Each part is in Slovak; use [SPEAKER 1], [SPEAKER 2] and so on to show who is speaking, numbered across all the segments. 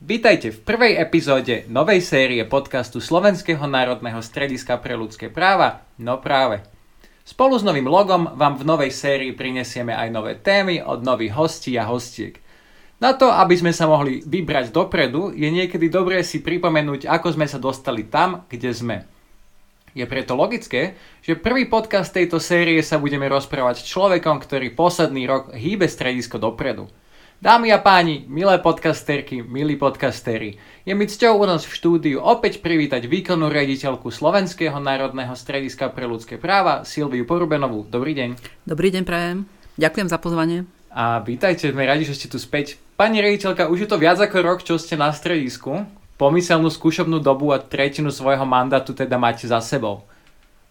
[SPEAKER 1] vítajte v prvej epizóde novej série podcastu Slovenského národného strediska pre ľudské práva, no práve. Spolu s novým logom vám v novej sérii prinesieme aj nové témy od nových hostí a hostiek. Na to, aby sme sa mohli vybrať dopredu, je niekedy dobré si pripomenúť, ako sme sa dostali tam, kde sme. Je preto logické, že prvý podcast tejto série sa budeme rozprávať s človekom, ktorý posledný rok hýbe stredisko dopredu – Dámy a páni, milé podcasterky, milí podcastery, je mi cťou u nás v štúdiu opäť privítať výkonnú riaditeľku Slovenského národného strediska pre ľudské práva Silviu Porubenovú. Dobrý deň.
[SPEAKER 2] Dobrý deň, prajem. Ďakujem za pozvanie.
[SPEAKER 1] A vítajte, sme radi, že ste tu späť. Pani riaditeľka, už je to viac ako rok, čo ste na stredisku. Pomyselnú skúšobnú dobu a tretinu svojho mandátu teda máte za sebou.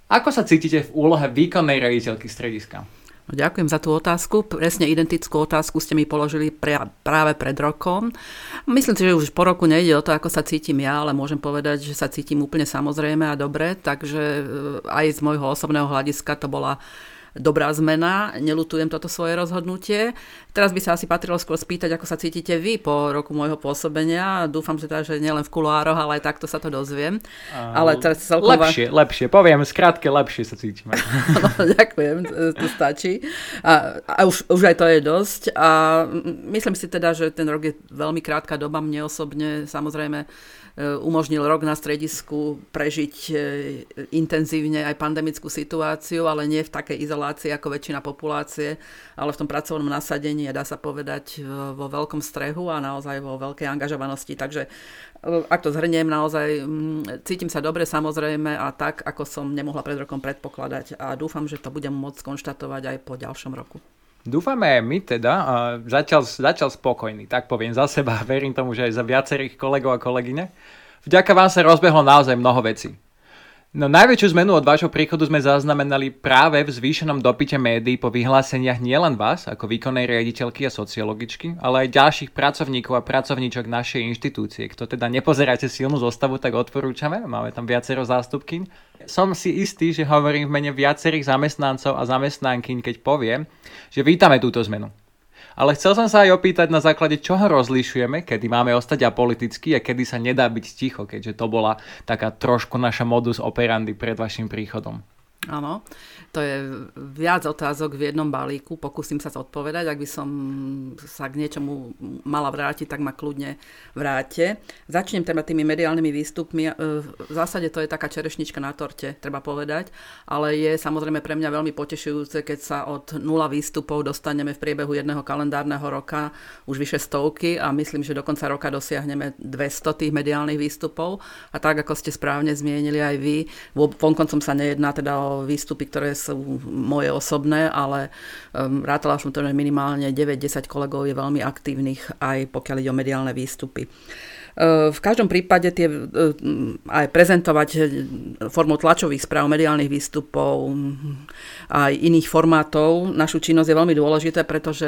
[SPEAKER 1] Ako sa cítite v úlohe výkonnej riaditeľky strediska?
[SPEAKER 2] No, ďakujem za tú otázku. Presne identickú otázku ste mi položili pre, práve pred rokom. Myslím si, že už po roku nejde o to, ako sa cítim ja, ale môžem povedať, že sa cítim úplne samozrejme a dobre, takže e, aj z môjho osobného hľadiska to bola dobrá zmena, nelutujem toto svoje rozhodnutie. Teraz by sa asi patrilo skôr spýtať, ako sa cítite vy po roku môjho pôsobenia. Dúfam, že teda, že nielen v kuloároch, ale aj takto sa to dozviem.
[SPEAKER 1] Uh, ale teraz celkom... Lepšie, lepšie, poviem, skrátke lepšie sa cítime.
[SPEAKER 2] no, ďakujem, to stačí. A, a už, už aj to je dosť. A myslím si teda, že ten rok je veľmi krátka doba mne osobne. Samozrejme, umožnil rok na stredisku prežiť e, intenzívne aj pandemickú situáciu, ale nie v takej izolácii ako väčšina populácie, ale v tom pracovnom nasadení, dá sa povedať, vo veľkom strehu a naozaj vo veľkej angažovanosti. Takže e, ak to zhrniem, naozaj cítim sa dobre samozrejme a tak, ako som nemohla pred rokom predpokladať a dúfam, že to budem môcť konštatovať aj po ďalšom roku.
[SPEAKER 1] Dúfame my teda, začal, začal spokojný, tak poviem za seba, verím tomu, že aj za viacerých kolegov a kolegyne. Vďaka vám sa rozbehlo naozaj mnoho vecí. No najväčšiu zmenu od vášho príchodu sme zaznamenali práve v zvýšenom dopite médií po vyhláseniach nielen vás, ako výkonnej riaditeľky a sociologičky, ale aj ďalších pracovníkov a pracovníčok našej inštitúcie. Kto teda nepozeráte silnú zostavu, tak odporúčame, máme tam viacero zástupkyň. Som si istý, že hovorím v mene viacerých zamestnancov a zamestnankyň, keď poviem, že vítame túto zmenu. Ale chcel som sa aj opýtať, na základe čoho rozlišujeme, kedy máme ostať apoliticky a kedy sa nedá byť ticho, keďže to bola taká trošku naša modus operandi pred vašim príchodom.
[SPEAKER 2] Áno, to je viac otázok v jednom balíku. Pokúsim sa odpovedať. Ak by som sa k niečomu mala vrátiť, tak ma kľudne vráte. Začnem teda tými mediálnymi výstupmi. E, v zásade to je taká čerešnička na torte, treba povedať. Ale je samozrejme pre mňa veľmi potešujúce, keď sa od nula výstupov dostaneme v priebehu jedného kalendárneho roka už vyše stovky a myslím, že do konca roka dosiahneme 200 tých mediálnych výstupov. A tak, ako ste správne zmienili aj vy, vonkoncom sa nejedná teda o výstupy, ktoré sú moje osobné, ale um, rátala som to, že minimálne 9-10 kolegov je veľmi aktívnych aj pokiaľ ide o mediálne výstupy. Uh, v každom prípade tie, uh, aj prezentovať formou tlačových správ, mediálnych výstupov, aj iných formátov. Našu činnosť je veľmi dôležité, pretože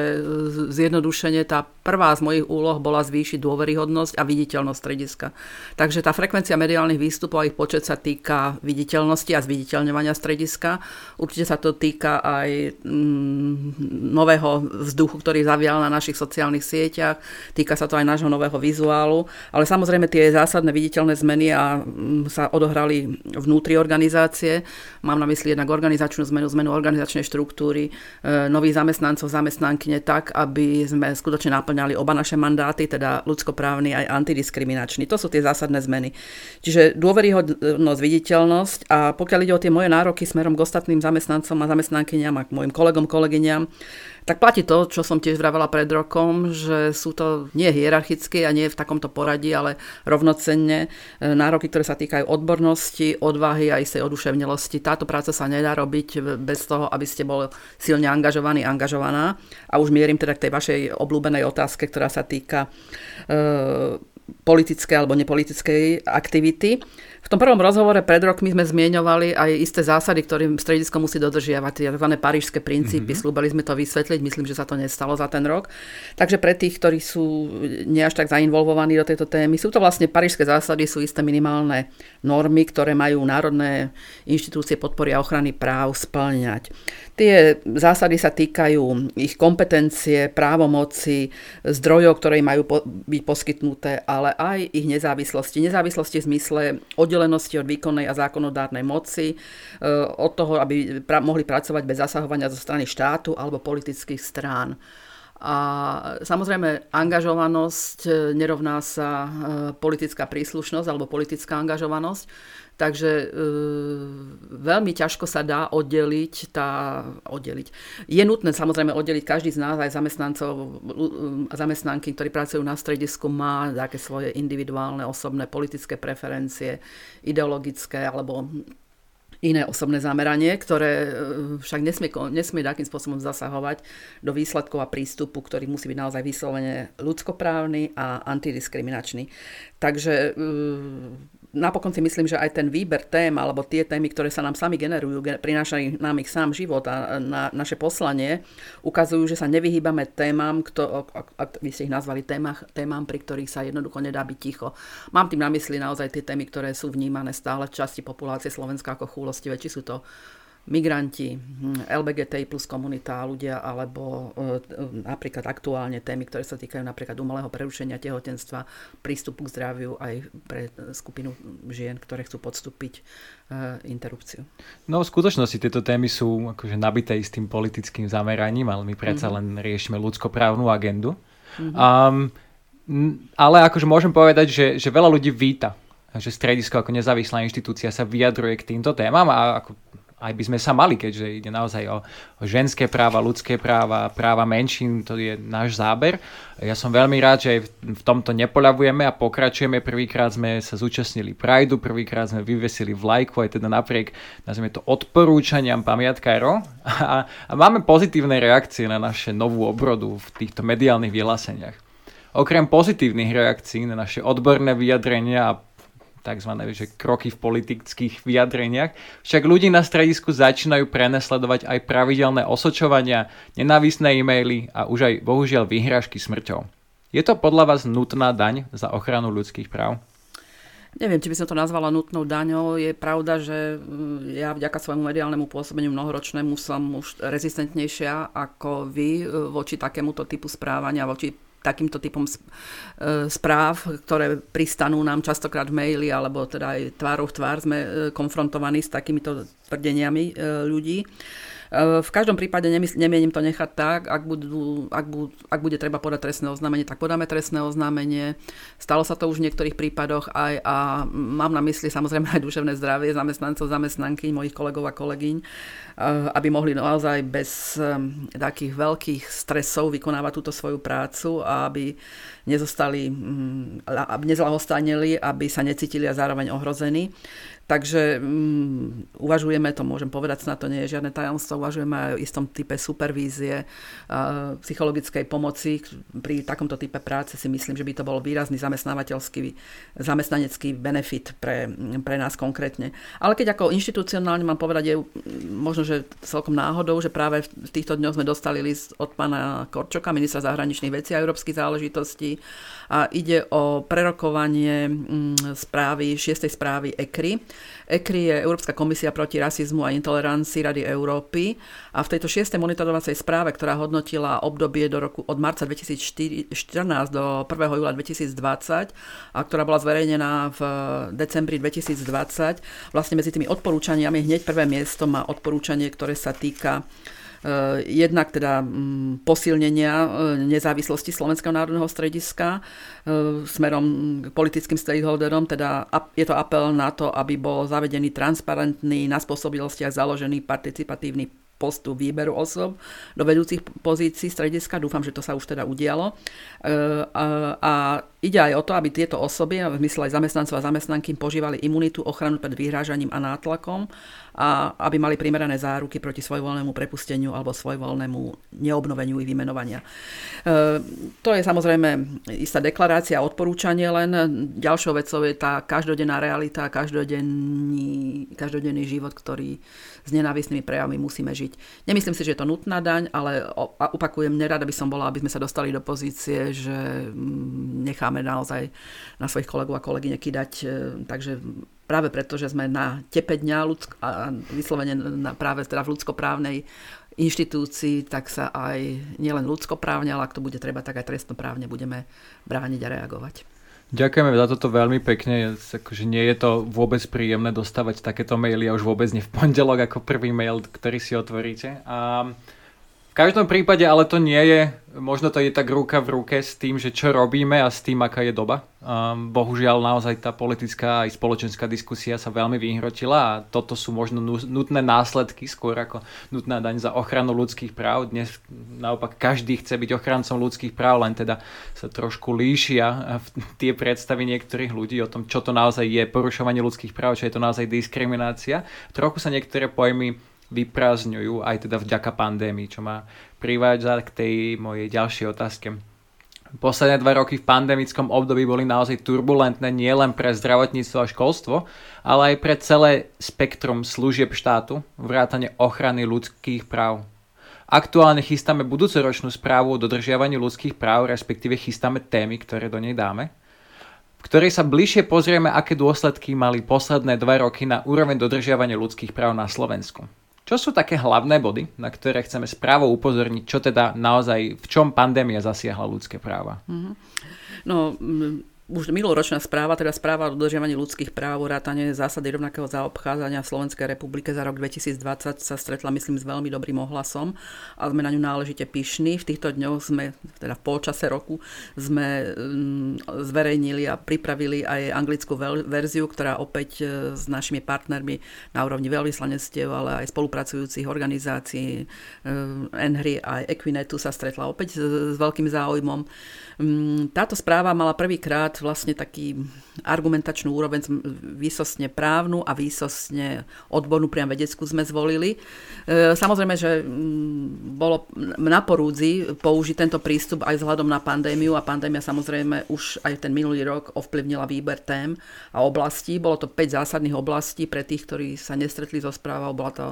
[SPEAKER 2] zjednodušene tá prvá z mojich úloh bola zvýšiť dôveryhodnosť a viditeľnosť strediska. Takže tá frekvencia mediálnych výstupov a ich počet sa týka viditeľnosti a zviditeľňovania strediska. Určite sa to týka aj mm, nového vzduchu, ktorý zavial na našich sociálnych sieťach, týka sa to aj nášho nového vizuálu, ale samozrejme tie zásadné viditeľné zmeny a, mm, sa odohrali vnútri organizácie. Mám na mysli jednak organizačnú zmenu, zmenu organizačnej štruktúry, e, nových zamestnancov, zamestnankyne tak, aby sme skutočne naplňali oba naše mandáty, teda ľudskoprávny aj antidiskriminačný. To sú tie zásadné zmeny. Čiže dôveryhodnosť, viditeľnosť a pokiaľ ide o tie moje nároky smerom k ostatným zamestnancom a zamestnankyňam a k mojim kolegom, kolegyňam, tak platí to, čo som tiež vravela pred rokom, že sú to nie hierarchické a nie v takomto poradí, ale rovnocenne e, nároky, ktoré sa týkajú odbornosti, odvahy a istej oduševnelosti. Táto práca sa nedá robiť bez toho, aby ste bol silne angažovaný, angažovaná. A už mierim teda k tej vašej obľúbenej otázke, ktorá sa týka e, politickej alebo nepolitickej aktivity. V tom prvom rozhovore pred rokmi sme zmieňovali aj isté zásady, ktorým stredisko musí dodržiavať, tie tzv. parížské princípy. Mm-hmm. Slúbali sme to vysvetliť, myslím, že sa to nestalo za ten rok. Takže pre tých, ktorí sú nie až tak zainvolvovaní do tejto témy, sú to vlastne parížské zásady, sú isté minimálne normy, ktoré majú národné inštitúcie podpory a ochrany práv splňať. Tie zásady sa týkajú ich kompetencie, právomoci, zdrojov, ktoré majú byť poskytnuté, ale aj ich nezávislosti. Nezávislosti v zmysle oddelenosti od výkonnej a zákonodárnej moci, e, od toho, aby pra, mohli pracovať bez zasahovania zo strany štátu alebo politických strán. A samozrejme, angažovanosť e, nerovná sa e, politická príslušnosť alebo politická angažovanosť. Takže e, veľmi ťažko sa dá oddeliť tá, oddeliť. Je nutné samozrejme oddeliť každý z nás, aj zamestnancov zamestnanky, ktorí pracujú na stredisku, má také svoje individuálne, osobné politické preferencie, ideologické alebo iné osobné zameranie, ktoré e, však nesmie, nesmie takým spôsobom zasahovať do výsledkov a prístupu, ktorý musí byť naozaj vyslovene ľudskoprávny a antidiskriminačný. Takže e, napokon si myslím, že aj ten výber tém alebo tie témy, ktoré sa nám sami generujú, prinášajú nám ich sám život a na naše poslanie, ukazujú, že sa nevyhýbame témam, kto, a vy ste ich nazvali témach, témam, pri ktorých sa jednoducho nedá byť ticho. Mám tým na mysli naozaj tie témy, ktoré sú vnímané stále v časti populácie Slovenska ako chúlostivé, či sú to migranti, hm, LBGT plus komunita, ľudia, alebo e, napríklad aktuálne témy, ktoré sa týkajú napríklad umelého prerušenia tehotenstva, prístupu k zdraviu aj pre skupinu žien, ktoré chcú podstúpiť e, interrupciu.
[SPEAKER 1] No v skutočnosti tieto témy sú akože nabité istým politickým zameraním, ale my predsa mm-hmm. len riešime ľudskoprávnu agendu. Mm-hmm. Um, ale akože môžem povedať, že, že veľa ľudí víta že stredisko ako nezávislá inštitúcia sa vyjadruje k týmto témam a ako aj by sme sa mali, keďže ide naozaj o, o ženské práva, ľudské práva, práva menšín, to je náš záber. Ja som veľmi rád, že aj v tomto nepoľavujeme a pokračujeme. Prvýkrát sme sa zúčastnili Prideu, prvýkrát sme vyvesili vlajku, aj teda napriek, nazvime to, odporúčaniam pamiatkárov. A, a máme pozitívne reakcie na naše novú obrodu v týchto mediálnych vyhláseniach. Okrem pozitívnych reakcií na naše odborné vyjadrenia a tzv. Že kroky v politických vyjadreniach. Však ľudí na stredisku začínajú prenesledovať aj pravidelné osočovania, nenávisné e-maily a už aj bohužiaľ vyhrážky smrťou. Je to podľa vás nutná daň za ochranu ľudských práv?
[SPEAKER 2] Neviem, či by som to nazvala nutnou daňou. Je pravda, že mm, ja vďaka svojmu mediálnemu pôsobeniu mnohoročnému som už rezistentnejšia ako vy e, voči takémuto typu správania, voči takýmto typom e, správ, ktoré pristanú nám častokrát v maili, alebo teda aj tvárou v tvár sme e, konfrontovaní s takýmito tvrdeniami e, ľudí. V každom prípade nemienim to nechať tak, ak, budú, ak, budú, ak bude treba podať trestné oznámenie, tak podáme trestné oznámenie. Stalo sa to už v niektorých prípadoch aj a mám na mysli samozrejme aj duševné zdravie zamestnancov, zamestnanky, mojich kolegov a kolegyň, aby mohli naozaj bez takých veľkých stresov vykonávať túto svoju prácu a aby nezostali, aby nezlahostanili, aby sa necítili a zároveň ohrození. Takže um, uvažujeme, to môžem povedať, snad to nie je žiadne tajomstvo, uvažujeme aj o istom type supervízie, uh, psychologickej pomoci. Pri takomto type práce si myslím, že by to bol výrazný zamestnávateľský, zamestnanecký benefit pre, pre nás konkrétne. Ale keď ako inštitucionálne mám povedať, je možno, že celkom náhodou, že práve v týchto dňoch sme dostali list od pána Korčoka, ministra zahraničných vecí a európskych záležitostí a ide o prerokovanie správy, šiestej správy ECRI, ECRI je Európska komisia proti rasizmu a intolerancii Rady Európy a v tejto šiestej monitorovacej správe, ktorá hodnotila obdobie do roku od marca 2014 do 1. júla 2020 a ktorá bola zverejnená v decembri 2020, vlastne medzi tými odporúčaniami hneď prvé miesto má odporúčanie, ktoré sa týka jednak teda mm, posilnenia eh, nezávislosti Slovenského národného strediska eh, smerom k politickým stakeholderom, teda je to apel na to, aby bol zavedený transparentný, na spôsobilostiach založený participatívny postup výberu osob do vedúcich pozícií strediska. Dúfam, že to sa už teda udialo. A Ide aj o to, aby tieto osoby, v zmysle aj zamestnancov a zamestnanky, požívali imunitu, ochranu pred vyhrážaním a nátlakom a aby mali primerané záruky proti svojvoľnému prepusteniu alebo svojvoľnému neobnoveniu ich vymenovania. E, to je samozrejme istá deklarácia a odporúčanie, len ďalšou vecou je tá každodenná realita, každodenný, každodenný život, ktorý s nenávistnými prejavmi musíme žiť. Nemyslím si, že je to nutná daň, ale opakujem, nerada by som bola, aby sme sa dostali do pozície, že mm, necháme naozaj na svojich kolegov a kolegyne kydať. E, takže práve preto, že sme na tepe dňa ľudsk- a vyslovene na, práve teda v ľudskoprávnej inštitúcii, tak sa aj nielen ľudskoprávne, ale ak to bude treba, tak aj trestnoprávne budeme brániť a reagovať.
[SPEAKER 1] Ďakujeme za toto veľmi pekne. Akože nie je to vôbec príjemné dostávať takéto maily a už vôbec nie v pondelok ako prvý mail, ktorý si otvoríte. A v každom prípade ale to nie je, možno to je tak ruka v ruke s tým, že čo robíme a s tým, aká je doba. Um, bohužiaľ naozaj tá politická aj spoločenská diskusia sa veľmi vyhrotila a toto sú možno nutné následky skôr ako nutná daň za ochranu ľudských práv. Dnes naopak každý chce byť ochrancom ľudských práv, len teda sa trošku líšia tie predstavy niektorých ľudí o tom, čo to naozaj je porušovanie ľudských práv, čo je to naozaj diskriminácia. Trochu sa niektoré pojmy vyprázdňujú aj teda vďaka pandémii, čo ma privádza k tej mojej ďalšej otázke. Posledné dva roky v pandemickom období boli naozaj turbulentné nielen pre zdravotníctvo a školstvo, ale aj pre celé spektrum služieb štátu, vrátane ochrany ľudských práv. Aktuálne chystáme budúcoročnú správu o dodržiavaní ľudských práv, respektíve chystáme témy, ktoré do nej dáme, v ktorej sa bližšie pozrieme, aké dôsledky mali posledné dva roky na úroveň dodržiavania ľudských práv na Slovensku. Čo sú také hlavné body, na ktoré chceme správou upozorniť, čo teda naozaj, v čom pandémia zasiahla ľudské práva? Mm-hmm.
[SPEAKER 2] No, už minuloročná správa, teda správa o dodržiavaní ľudských práv, rátane zásady rovnakého zaobchádzania v Slovenskej republike za rok 2020 sa stretla, myslím, s veľmi dobrým ohlasom a sme na ňu náležite pyšní. V týchto dňoch sme, teda v polčase roku, sme mm, zverejnili a pripravili aj anglickú verziu, ktorá opäť e, s našimi partnermi na úrovni veľvyslanectiev, ale aj spolupracujúcich organizácií Enhry a Equinetu sa stretla opäť s, s veľkým záujmom. Mm, táto správa mala prvýkrát vlastne taký argumentačnú úroveň výsostne právnu a výsostne odbornú, priam vedeckú sme zvolili. E, samozrejme, že bolo na porúdzi použiť tento prístup aj vzhľadom na pandémiu a pandémia samozrejme už aj ten minulý rok ovplyvnila výber tém a oblastí. Bolo to 5 zásadných oblastí pre tých, ktorí sa nestretli so správou. Bola to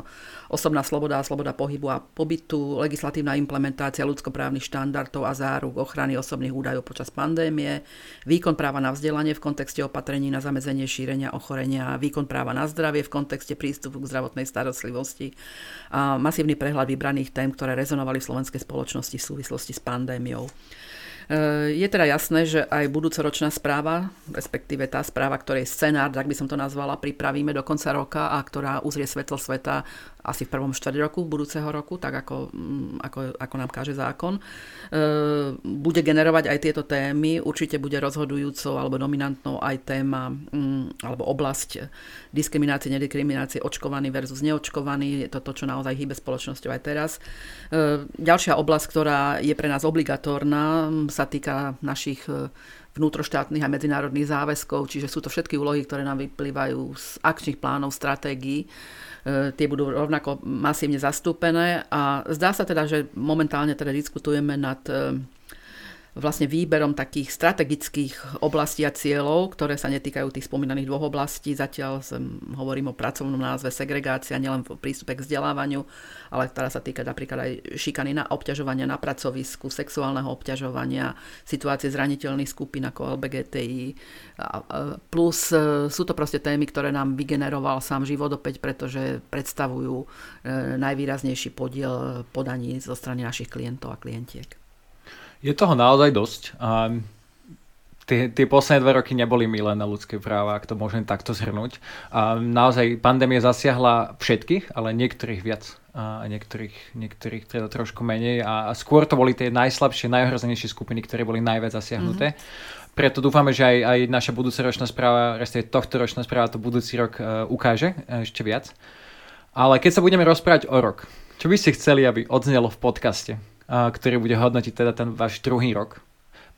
[SPEAKER 2] osobná sloboda a sloboda pohybu a pobytu, legislatívna implementácia ľudskoprávnych štandardov a záruk ochrany osobných údajov počas pandémie, výkon práva na vzdelanie v kontexte opatrení na zamedzenie šírenia ochorenia, výkon práva na zdravie v kontexte prístupu k zdravotnej starostlivosti a masívny prehľad vybraných tém, ktoré rezonovali v slovenskej spoločnosti v súvislosti s pandémiou. Je teda jasné, že aj budúcoročná správa, respektíve tá správa, ktorej scenár, tak by som to nazvala, pripravíme do konca roka a ktorá uzrie svetlo sveta asi v prvom štvrť roku budúceho roku, tak ako, mm, ako, ako nám káže zákon, e, bude generovať aj tieto témy. Určite bude rozhodujúcou alebo dominantnou aj téma mm, alebo oblasť diskriminácie, nediskriminácie, očkovaný versus neočkovaný. Je to to, čo naozaj hýbe spoločnosťou aj teraz. E, ďalšia oblasť, ktorá je pre nás obligatórna, sa týka našich e, vnútroštátnych a medzinárodných záväzkov, čiže sú to všetky úlohy, ktoré nám vyplývajú z akčných plánov, stratégií. E, tie budú rovnako masívne zastúpené a zdá sa teda, že momentálne teda diskutujeme nad e, vlastne výberom takých strategických oblastí a cieľov, ktoré sa netýkajú tých spomínaných dvoch oblastí. Zatiaľ sem hovorím o pracovnom názve segregácia, nielen v prístupe k vzdelávaniu, ale ktorá sa týka napríklad aj šikany na obťažovania na pracovisku, sexuálneho obťažovania, situácie zraniteľných skupín ako LBGTI. Plus e, sú to proste témy, ktoré nám vygeneroval sám život opäť, pretože predstavujú e, najvýraznejší podiel podaní zo strany našich klientov a klientiek.
[SPEAKER 1] Je toho naozaj dosť. A tie, tie posledné dve roky neboli milé na ľudské práva, ak to môžem takto zhrnúť. A naozaj pandémia zasiahla všetkých, ale niektorých viac a niektorých, niektorých teda trošku menej a, a skôr to boli tie najslabšie, najhrozenejšie skupiny, ktoré boli najviac zasiahnuté. Mm-hmm. Preto dúfame, že aj, aj naša ročná správa, respektíve tohto ročná správa to budúci rok uh, ukáže uh, ešte viac. Ale keď sa budeme rozprávať o rok, čo by ste chceli, aby odznelo v podcaste? Ktorý bude hodnotiť teda ten váš druhý rok.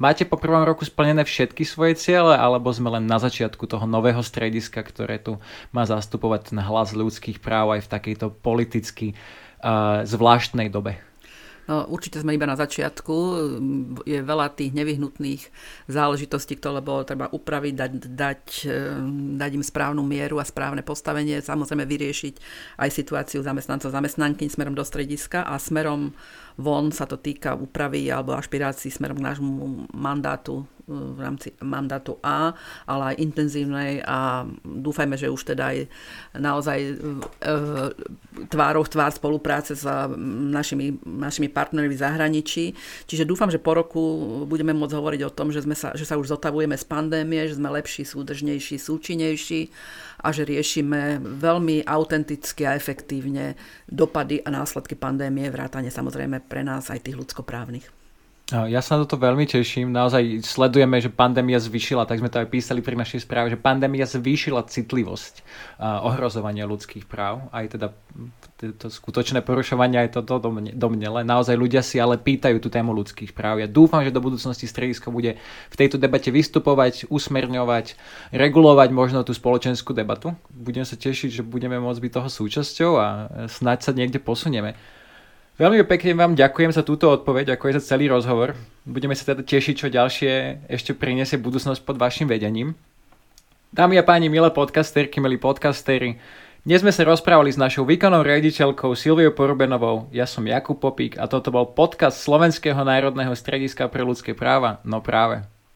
[SPEAKER 1] Máte po prvom roku splnené všetky svoje ciele, alebo sme len na začiatku toho nového strediska, ktoré tu má zastupovať ten hlas ľudských práv aj v takejto politicky uh, zvláštnej dobe?
[SPEAKER 2] No, určite sme iba na začiatku. Je veľa tých nevyhnutných záležitostí, ktoré bolo treba upraviť, dať, dať, eh, dať im správnu mieru a správne postavenie. Samozrejme vyriešiť aj situáciu zamestnancov, zamestnanky smerom do strediska a smerom von sa to týka úpravy alebo ašpirácií smerom k nášmu mandátu v rámci mandátu A, ale aj intenzívnej a dúfajme, že už teda aj naozaj e, tvárov tvár spolupráce s našimi, našimi partnermi v zahraničí. Čiže dúfam, že po roku budeme môcť hovoriť o tom, že, sme sa, že sa už zotavujeme z pandémie, že sme lepší, súdržnejší, súčinnejší a že riešime veľmi autenticky a efektívne dopady a následky pandémie, vrátane samozrejme pre nás aj tých ľudskoprávnych.
[SPEAKER 1] Ja sa na toto veľmi teším. Naozaj sledujeme, že pandémia zvýšila, tak sme to aj písali pri našej správe, že pandémia zvýšila citlivosť ohrozovania ľudských práv. Aj teda to skutočné porušovanie aj toto domnele. Naozaj ľudia si ale pýtajú tú tému ľudských práv. Ja dúfam, že do budúcnosti stredisko bude v tejto debate vystupovať, usmerňovať, regulovať možno tú spoločenskú debatu. Budem sa tešiť, že budeme môcť byť toho súčasťou a snáď sa niekde posunieme. Veľmi pekne vám ďakujem za túto odpoveď, ako je za celý rozhovor. Budeme sa teda tešiť, čo ďalšie ešte priniesie budúcnosť pod vašim vedením. Dámy a páni, milé podcasterky, milí podcastery, dnes sme sa rozprávali s našou výkonnou riaditeľkou Silviou Porubenovou, ja som Jakub Popík a toto bol podcast Slovenského národného strediska pre ľudské práva, no práve.